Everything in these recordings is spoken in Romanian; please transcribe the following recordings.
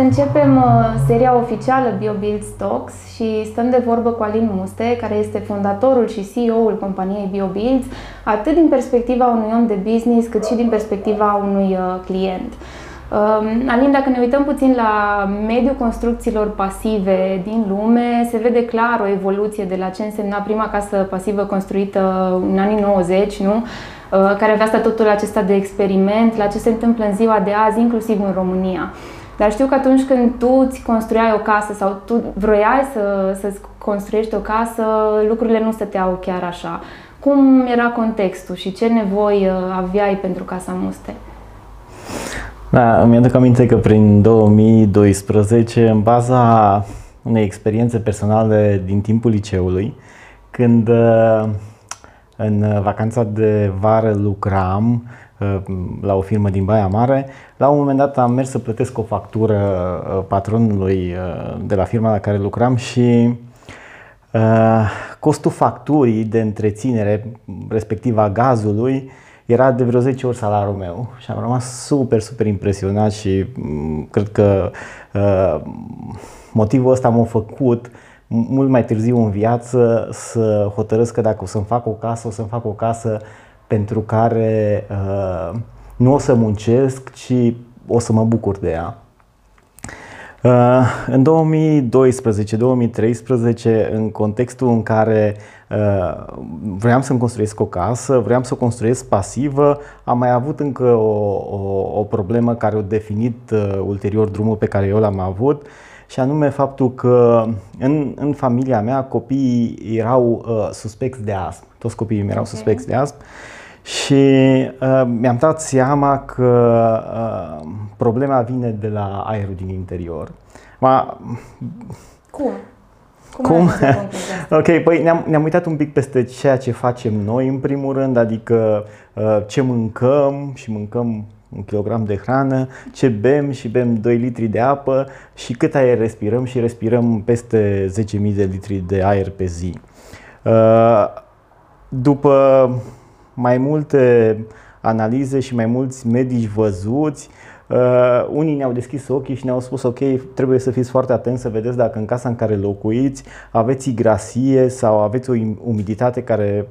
Salut! Începem uh, seria oficială BioBuild Stocks și stăm de vorbă cu Alin Muste, care este fondatorul și CEO-ul companiei BioBuilds, atât din perspectiva unui om de business, cât și din perspectiva unui uh, client. Um, Alin, dacă ne uităm puțin la mediul construcțiilor pasive din lume, se vede clar o evoluție de la ce însemna prima casă pasivă construită în anii 90, nu? Uh, care avea statutul acesta de experiment, la ce se întâmplă în ziua de azi, inclusiv în România. Dar știu că atunci când tu îți construiai o casă sau tu vroiai să, să-ți construiești o casă, lucrurile nu stăteau chiar așa. Cum era contextul și ce nevoi uh, aveai pentru Casa Muste? Da, îmi aduc aminte că prin 2012, în baza unei experiențe personale din timpul liceului, când uh, în vacanța de vară lucram uh, la o firmă din Baia Mare, la un moment dat am mers să plătesc o factură uh, patronului de la firma la care lucram și costul facturii de întreținere, respectiv a gazului, era de vreo 10 ori salariul meu și am rămas super, super impresionat și mm, cred că uh, motivul ăsta m-a făcut mult mai târziu în viață să hotărăsc că dacă o să-mi fac o casă, o să-mi fac o casă pentru care uh, nu o să muncesc, ci o să mă bucur de ea. Uh, în 2012-2013, în contextul în care uh, vreau să-mi construiesc o casă, vreau să o construiesc pasivă, am mai avut încă o, o, o problemă care a definit uh, ulterior drumul pe care eu l-am avut și anume faptul că în, în familia mea copiii erau uh, suspecți de astm. Toți copiii erau okay. suspecți de astm. Și uh, mi-am dat seama că uh, problema vine de la aerul din interior. Ma, Cum? Cum? Cum? ok, păi ne-am, ne-am uitat un pic peste ceea ce facem noi în primul rând, adică uh, ce mâncăm și mâncăm un kilogram de hrană, ce bem și bem 2 litri de apă și cât aer respirăm și respirăm peste 10.000 de litri de aer pe zi. Uh, după mai multe analize și mai mulți medici văzuți, Uh, unii ne-au deschis ochii și ne-au spus ok, trebuie să fiți foarte atenți să vedeți dacă în casa în care locuiți aveți igrasie sau aveți o umiditate care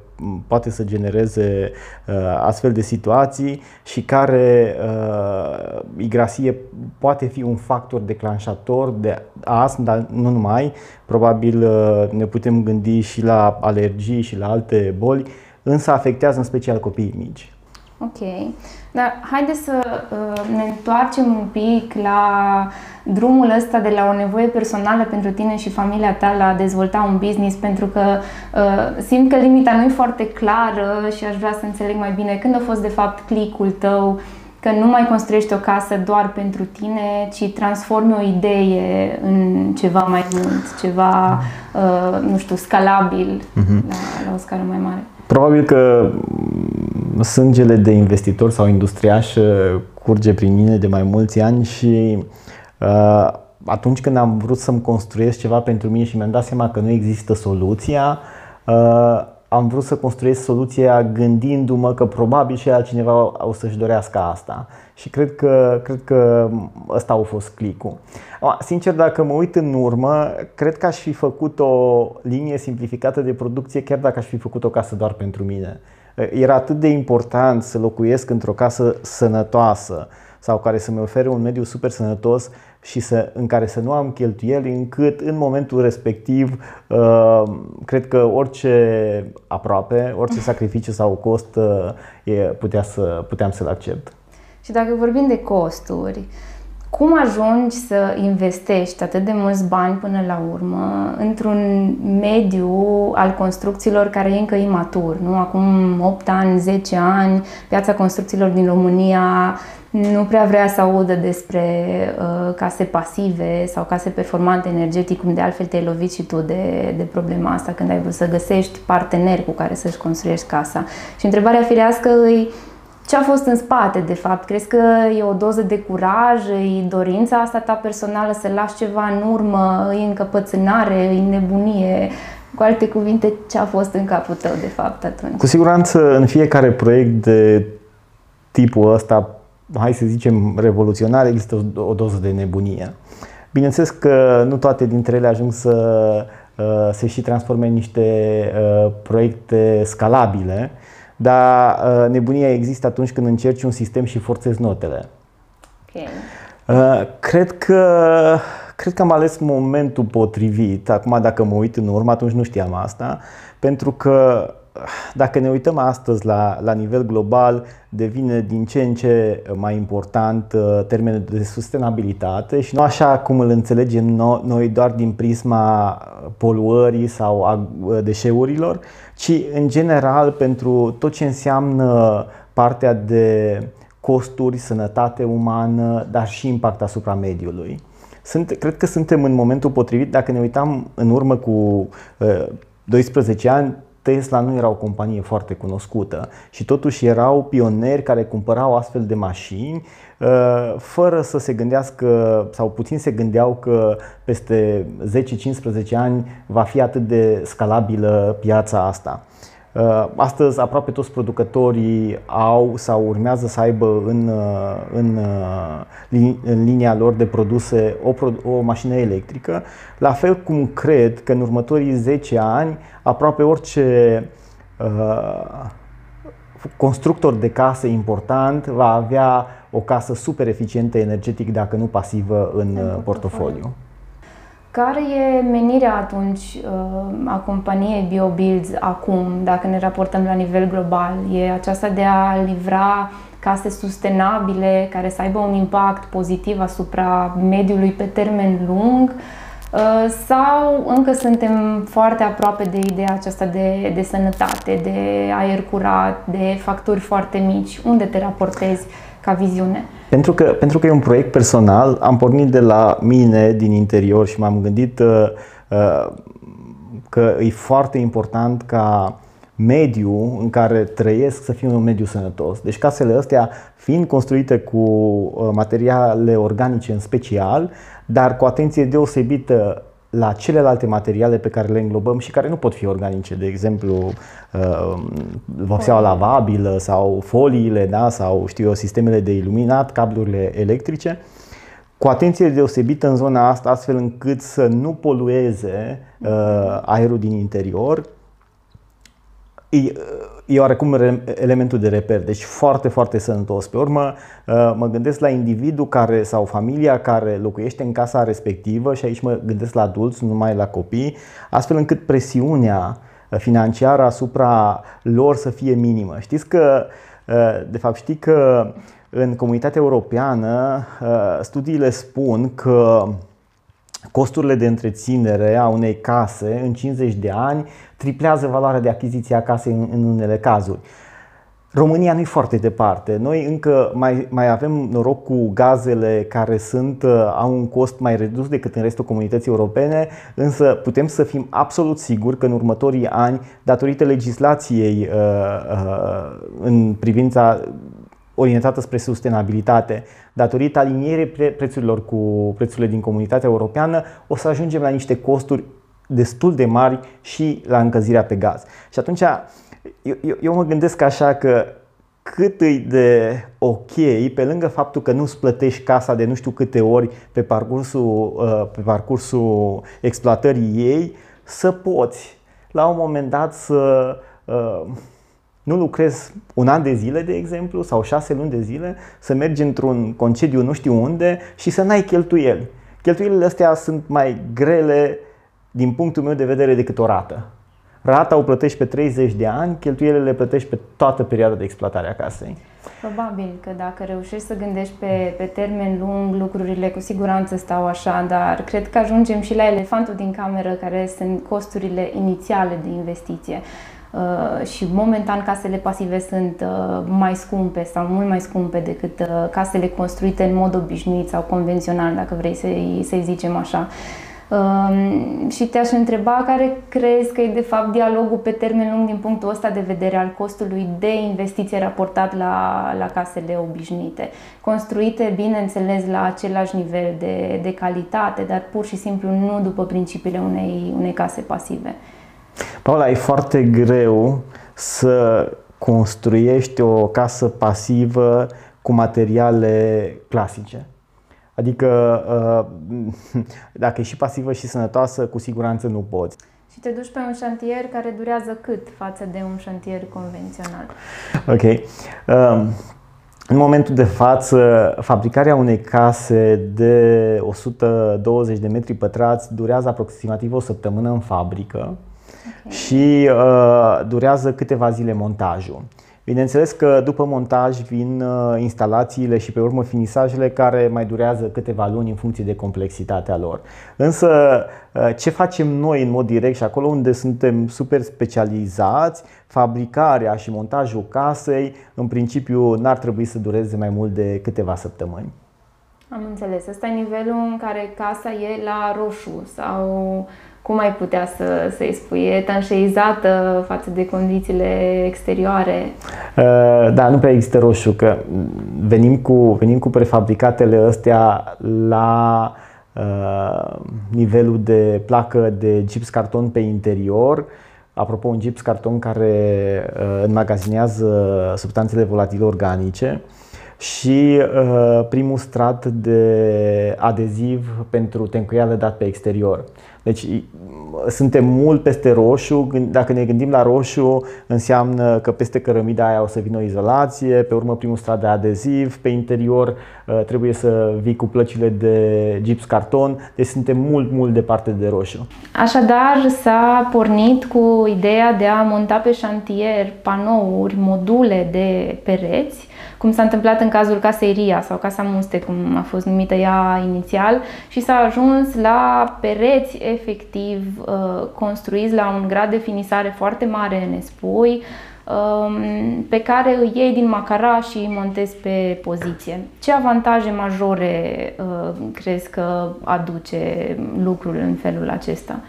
poate să genereze uh, astfel de situații și care uh, igrasie poate fi un factor declanșator de astm, dar nu numai. Probabil uh, ne putem gândi și la alergii și la alte boli, însă afectează în special copiii mici. Ok. Dar haideți să uh, ne întoarcem un pic la drumul ăsta de la o nevoie personală pentru tine și familia ta la a dezvolta un business, pentru că uh, simt că limita nu e foarte clară și aș vrea să înțeleg mai bine când a fost de fapt clicul tău că nu mai construiești o casă doar pentru tine, ci transformi o idee în ceva mai mult, ceva, uh, nu știu, scalabil uh-huh. la, la o scară mai mare. Probabil că sângele de investitor sau industriaș uh, curge prin mine de mai mulți ani și uh, atunci când am vrut să-mi construiesc ceva pentru mine și mi-am dat seama că nu există soluția, uh, am vrut să construiesc soluția gândindu-mă că probabil și altcineva o să-și dorească asta. Și cred că, cred că ăsta a fost clicul. Sincer, dacă mă uit în urmă, cred că aș fi făcut o linie simplificată de producție chiar dacă aș fi făcut o casă doar pentru mine. Era atât de important să locuiesc într-o casă sănătoasă sau care să-mi ofere un mediu super sănătos și să, în care să nu am cheltuieli, încât în momentul respectiv uh, cred că orice aproape, orice sacrificiu sau cost uh, putea să, puteam să-l accept. Și dacă vorbim de costuri, cum ajungi să investești atât de mulți bani până la urmă într-un mediu al construcțiilor care e încă imatur? Nu? Acum 8 ani, 10 ani, piața construcțiilor din România nu prea vrea să audă despre uh, case pasive sau case performante energetic, cum de altfel te-ai lovit și tu de, de problema asta când ai vrut să găsești parteneri cu care să-și construiești casa. Și întrebarea firească îi ce a fost în spate, de fapt? Crezi că e o doză de curaj, e dorința asta ta personală să lași ceva în urmă, e încăpățânare, e nebunie? Cu alte cuvinte, ce a fost în capul tău, de fapt, atunci? Cu siguranță, în fiecare proiect de tipul ăsta hai să zicem, revoluționare, există o, o doză de nebunie. Bineînțeles că nu toate dintre ele ajung să uh, se și transforme în niște uh, proiecte scalabile, dar uh, nebunia există atunci când încerci un sistem și forțezi notele. Okay. Cred că cred că am ales momentul potrivit. Acum, dacă mă uit în urmă, atunci nu știam asta, pentru că dacă ne uităm astăzi la, la nivel global, devine din ce în ce mai important uh, termenul de sustenabilitate și nu așa cum îl înțelegem noi doar din prisma poluării sau a uh, deșeurilor, ci în general pentru tot ce înseamnă partea de costuri, sănătate umană, dar și impact asupra mediului. Sunt, cred că suntem în momentul potrivit. Dacă ne uitam în urmă cu uh, 12 ani, Tesla nu era o companie foarte cunoscută și totuși erau pioneri care cumpărau astfel de mașini uh, fără să se gândească sau puțin se gândeau că peste 10-15 ani va fi atât de scalabilă piața asta. Uh, astăzi aproape toți producătorii au sau urmează să aibă în, uh, în, uh, în linia lor de produse o, o mașină electrică, la fel cum cred că în următorii 10 ani aproape orice uh, constructor de case important va avea o casă super eficientă energetic, dacă nu pasivă, în, în portofoliu. Care e menirea atunci uh, a companiei BioBuilds acum, dacă ne raportăm la nivel global? E aceasta de a livra case sustenabile care să aibă un impact pozitiv asupra mediului pe termen lung? Uh, sau încă suntem foarte aproape de ideea aceasta de, de sănătate, de aer curat, de facturi foarte mici? Unde te raportezi ca viziune? Pentru că, pentru că e un proiect personal, am pornit de la mine din interior și m-am gândit uh, uh, că e foarte important ca mediul în care trăiesc să fie un mediu sănătos. Deci casele astea fiind construite cu uh, materiale organice în special, dar cu atenție deosebită la celelalte materiale pe care le înglobăm și care nu pot fi organice, de exemplu uh, vopseaua lavabilă sau foliile da? sau știu eu, sistemele de iluminat, cablurile electrice, cu atenție deosebită în zona asta, astfel încât să nu polueze uh, aerul din interior, e, e oarecum elementul de reper, deci foarte, foarte sănătos. Pe urmă, uh, mă gândesc la individul care sau familia care locuiește în casa respectivă și aici mă gândesc la adulți, nu numai la copii, astfel încât presiunea financiară asupra lor să fie minimă. Știți că, uh, de fapt, știi că în comunitatea europeană uh, studiile spun că costurile de întreținere a unei case în 50 de ani triplează valoarea de achiziție a casei în, în unele cazuri. România nu e foarte departe. Noi încă mai, mai avem noroc cu gazele care sunt, uh, au un cost mai redus decât în restul comunității europene, însă putem să fim absolut siguri că în următorii ani, datorită legislației uh, uh, în privința orientată spre sustenabilitate, datorită alinierii pre- prețurilor cu prețurile din comunitatea europeană, o să ajungem la niște costuri destul de mari și la încălzirea pe gaz. Și atunci eu, eu, eu mă gândesc așa că cât e de ok, pe lângă faptul că nu-ți plătești casa de nu știu câte ori pe parcursul, uh, pe parcursul exploatării ei, să poți la un moment dat să uh, nu lucrezi un an de zile, de exemplu, sau șase luni de zile, să mergi într-un concediu nu știu unde și să n-ai cheltuieli. Cheltuielile astea sunt mai grele din punctul meu de vedere decât o rată. Rata o plătești pe 30 de ani, cheltuielile le plătești pe toată perioada de exploatare a casei. Probabil că dacă reușești să gândești pe, pe termen lung, lucrurile cu siguranță stau așa, dar cred că ajungem și la elefantul din cameră, care sunt costurile inițiale de investiție. Uh, și momentan casele pasive sunt uh, mai scumpe sau mult mai scumpe decât uh, casele construite în mod obișnuit sau convențional, dacă vrei să-i, să zicem așa. Um, și te-aș întreba care crezi că e de fapt dialogul pe termen lung din punctul ăsta de vedere al costului de investiție raportat la, la casele obișnuite, construite, bineînțeles, la același nivel de, de calitate, dar pur și simplu nu după principiile unei, unei case pasive. Paula, e foarte greu să construiești o casă pasivă cu materiale clasice. Adică uh, dacă e și pasivă și sănătoasă, cu siguranță nu poți. Și te duci pe un șantier care durează cât față de un șantier convențional? Ok. Um, în momentul de față, fabricarea unei case de 120 de metri pătrați durează aproximativ o săptămână în fabrică okay. și uh, durează câteva zile montajul. Bineînțeles că după montaj vin uh, instalațiile și pe urmă finisajele care mai durează câteva luni în funcție de complexitatea lor. Însă uh, ce facem noi în mod direct și acolo unde suntem super specializați, fabricarea și montajul casei, în principiu n-ar trebui să dureze mai mult de câteva săptămâni. Am înțeles. Asta e nivelul în care casa e la roșu sau cum ai putea să, să-i spui? E etanșeizată față de condițiile exterioare? Uh, da, nu prea există roșu, că venim cu, venim cu prefabricatele astea la uh, nivelul de placă de gips carton pe interior. Apropo, un gips carton care uh, înmagazinează substanțele volatile organice și uh, primul strat de adeziv pentru tencuială dat pe exterior. Deci suntem mult peste roșu. Dacă ne gândim la roșu, înseamnă că peste cărămida aia o să vină o izolație, pe urmă primul strat de adeziv, pe interior uh, trebuie să vii cu plăcile de gips carton, deci suntem mult, mult departe de roșu. Așadar, s-a pornit cu ideea de a monta pe șantier panouri, module de pereți cum s-a întâmplat în cazul casei Ria sau Casa Muste, cum a fost numită ea inițial, și s-a ajuns la pereți efectiv uh, construiți la un grad de finisare foarte mare în spui, um, pe care îi iei din macara și îi montezi pe poziție. Ce avantaje majore uh, crezi că aduce lucrul în felul acesta?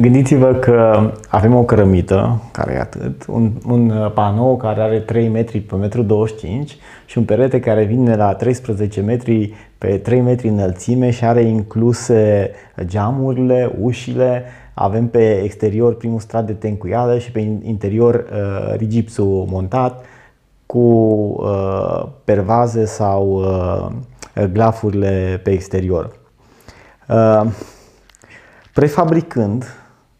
Gândiți-vă că avem o cărămită, care e atât, un, un panou care are 3 metri pe 1,25 m și un perete care vine la 13 metri pe 3 metri înălțime și are incluse geamurile, ușile, avem pe exterior primul strat de tencuială și pe interior uh, rigipsul montat cu uh, pervaze sau uh, glafurile pe exterior. Uh, prefabricând,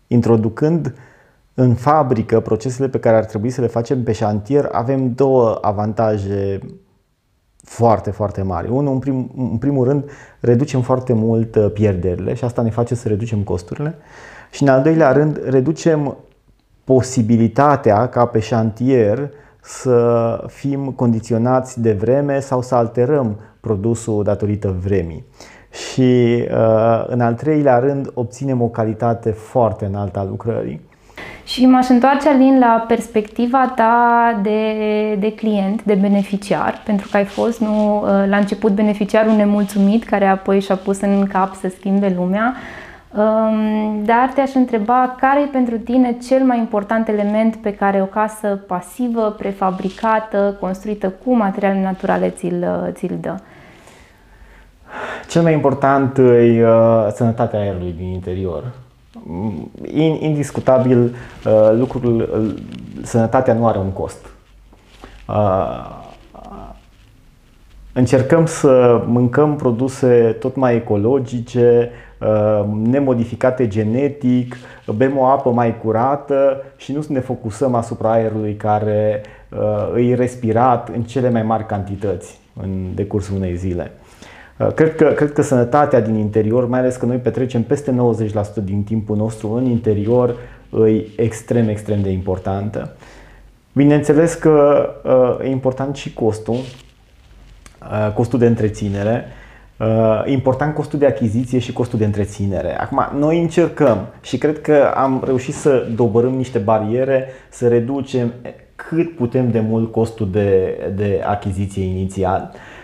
introducând în fabrică procesele pe care ar trebui să le facem pe șantier, avem două avantaje foarte, foarte mari. Unul, în, prim, în primul rând, reducem foarte mult uh, pierderile și asta ne face să reducem costurile. Și în al doilea rând, reducem posibilitatea ca pe șantier să fim condiționați de vreme sau să alterăm produsul datorită vremii și uh, în al treilea rând obținem o calitate foarte înaltă a lucrării. Și m-aș întoarce, Alin, la perspectiva ta de, de client, de beneficiar, pentru că ai fost nu, uh, la început beneficiarul nemulțumit, care apoi și-a pus în cap să schimbe lumea. Um, dar te-aș întreba care e pentru tine cel mai important element pe care o casă pasivă, prefabricată, construită cu materiale naturale ți-l, ți-l dă? Cel mai important e uh, sănătatea aerului din interior. Mm, indiscutabil, uh, lucrul, uh, sănătatea nu are un cost. Încercăm să mâncăm produse tot mai ecologice, nemodificate genetic, bem o apă mai curată și nu să ne focusăm asupra aerului care îi respirat în cele mai mari cantități în decursul unei zile. Uh, cred că, cred că sănătatea din interior, mai ales că noi petrecem peste 90% din timpul nostru în interior, e extrem, extrem de importantă. Bineînțeles că uh, e important și costul, uh, costul de întreținere, important costul de achiziție și costul de întreținere. Acum, noi încercăm și cred că am reușit să dobărâm niște bariere, să reducem cât putem de mult costul de, de achiziție inițial. Uh,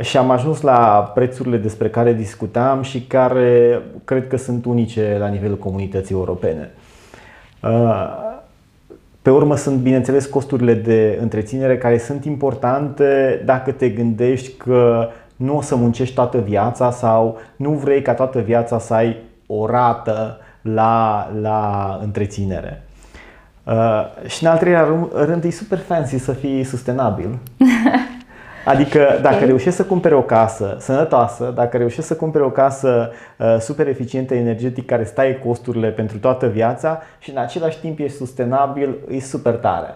și am ajuns la prețurile despre care discutam și care cred că sunt unice la nivelul comunității europene. Uh, pe urmă sunt, bineînțeles, costurile de întreținere care sunt importante dacă te gândești că nu o să muncești toată viața sau nu vrei ca toată viața să ai o rată la, la întreținere. Uh, și în al treilea rând, e super fancy să fii sustenabil. Adică dacă okay. reușești să cumperi o casă sănătoasă, dacă reușești să cumperi o casă uh, super eficientă energetic care stai costurile pentru toată viața și în același timp ești sustenabil, e super tare.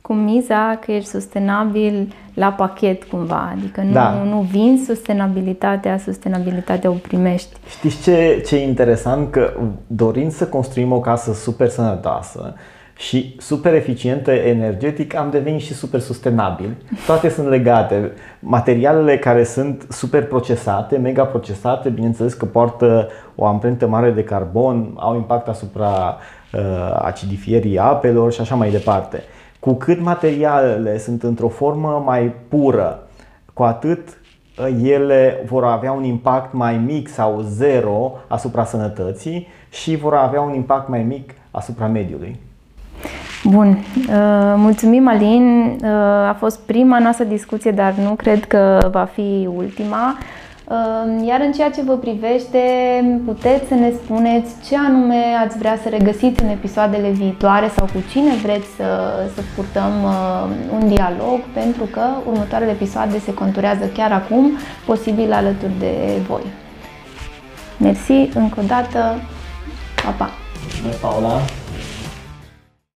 Cu miza că ești sustenabil la pachet cumva, adică nu, da. nu vinzi sustenabilitatea, sustenabilitatea o primești. Știți ce, ce e interesant? Că dorind să construim o casă super sănătoasă, și super eficientă energetic, am devenit și super sustenabil. Toate sunt legate. Materialele care sunt super procesate, mega procesate, bineînțeles că poartă o amprentă mare de carbon, au impact asupra uh, acidifierii apelor și așa mai departe. Cu cât materialele sunt într-o formă mai pură, cu atât uh, ele vor avea un impact mai mic sau zero asupra sănătății și vor avea un impact mai mic asupra mediului. Bun, uh, mulțumim Alin, uh, a fost prima noastră discuție, dar nu cred că va fi ultima. Uh, iar în ceea ce vă privește, puteți să ne spuneți ce anume ați vrea să regăsiți în episoadele viitoare sau cu cine vreți să, să purtăm un dialog, pentru că următoarele episoade se conturează chiar acum, posibil alături de voi. Mersi încă o dată, pa, pa! Paula!